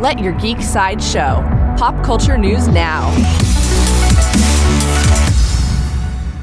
Let your geek side show. Pop culture news now.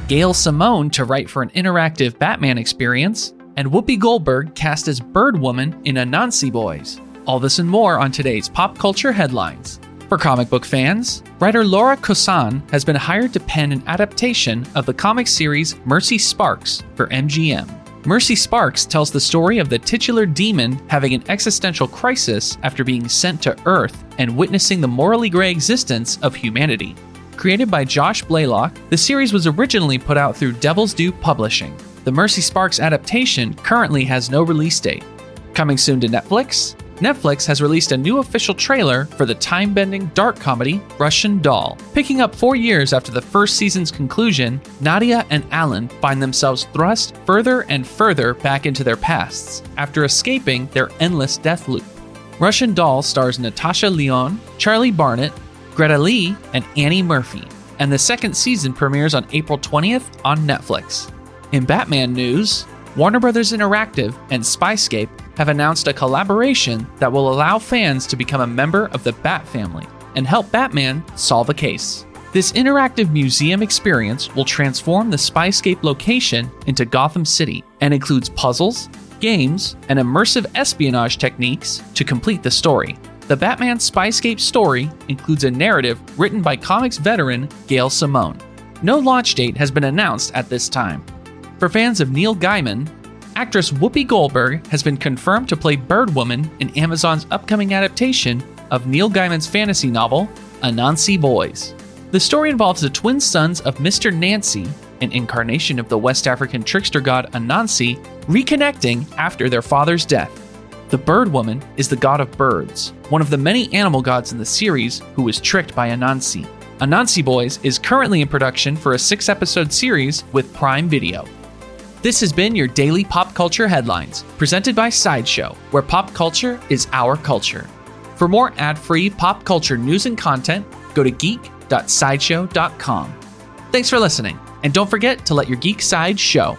Gail Simone to write for an interactive Batman experience, and Whoopi Goldberg cast as Birdwoman in Anansi Boys. All this and more on today's pop culture headlines. For comic book fans, writer Laura Kosan has been hired to pen an adaptation of the comic series Mercy Sparks for MGM. Mercy Sparks tells the story of the titular demon having an existential crisis after being sent to Earth and witnessing the morally gray existence of humanity. Created by Josh Blaylock, the series was originally put out through Devil's Due Publishing. The Mercy Sparks adaptation currently has no release date. Coming soon to Netflix, Netflix has released a new official trailer for the time bending dark comedy Russian Doll. Picking up four years after the first season's conclusion, Nadia and Alan find themselves thrust further and further back into their pasts after escaping their endless death loop. Russian Doll stars Natasha Lyonne, Charlie Barnett, Greta Lee, and Annie Murphy, and the second season premieres on April 20th on Netflix. In Batman news, Warner Bros. Interactive and Spyscape have announced a collaboration that will allow fans to become a member of the Bat family and help Batman solve a case. This interactive museum experience will transform the Spyscape location into Gotham City and includes puzzles, games, and immersive espionage techniques to complete the story. The Batman Spyscape story includes a narrative written by comics veteran Gail Simone. No launch date has been announced at this time. For fans of Neil Gaiman, actress Whoopi Goldberg has been confirmed to play Birdwoman in Amazon's upcoming adaptation of Neil Gaiman's fantasy novel, Anansi Boys. The story involves the twin sons of Mr. Nancy, an incarnation of the West African trickster god Anansi, reconnecting after their father's death. The Bird Woman is the god of birds, one of the many animal gods in the series who was tricked by Anansi. Anansi Boys is currently in production for a six episode series with Prime Video. This has been your daily pop culture headlines, presented by Sideshow, where pop culture is our culture. For more ad free pop culture news and content, go to geek.sideshow.com. Thanks for listening, and don't forget to let your geek side show.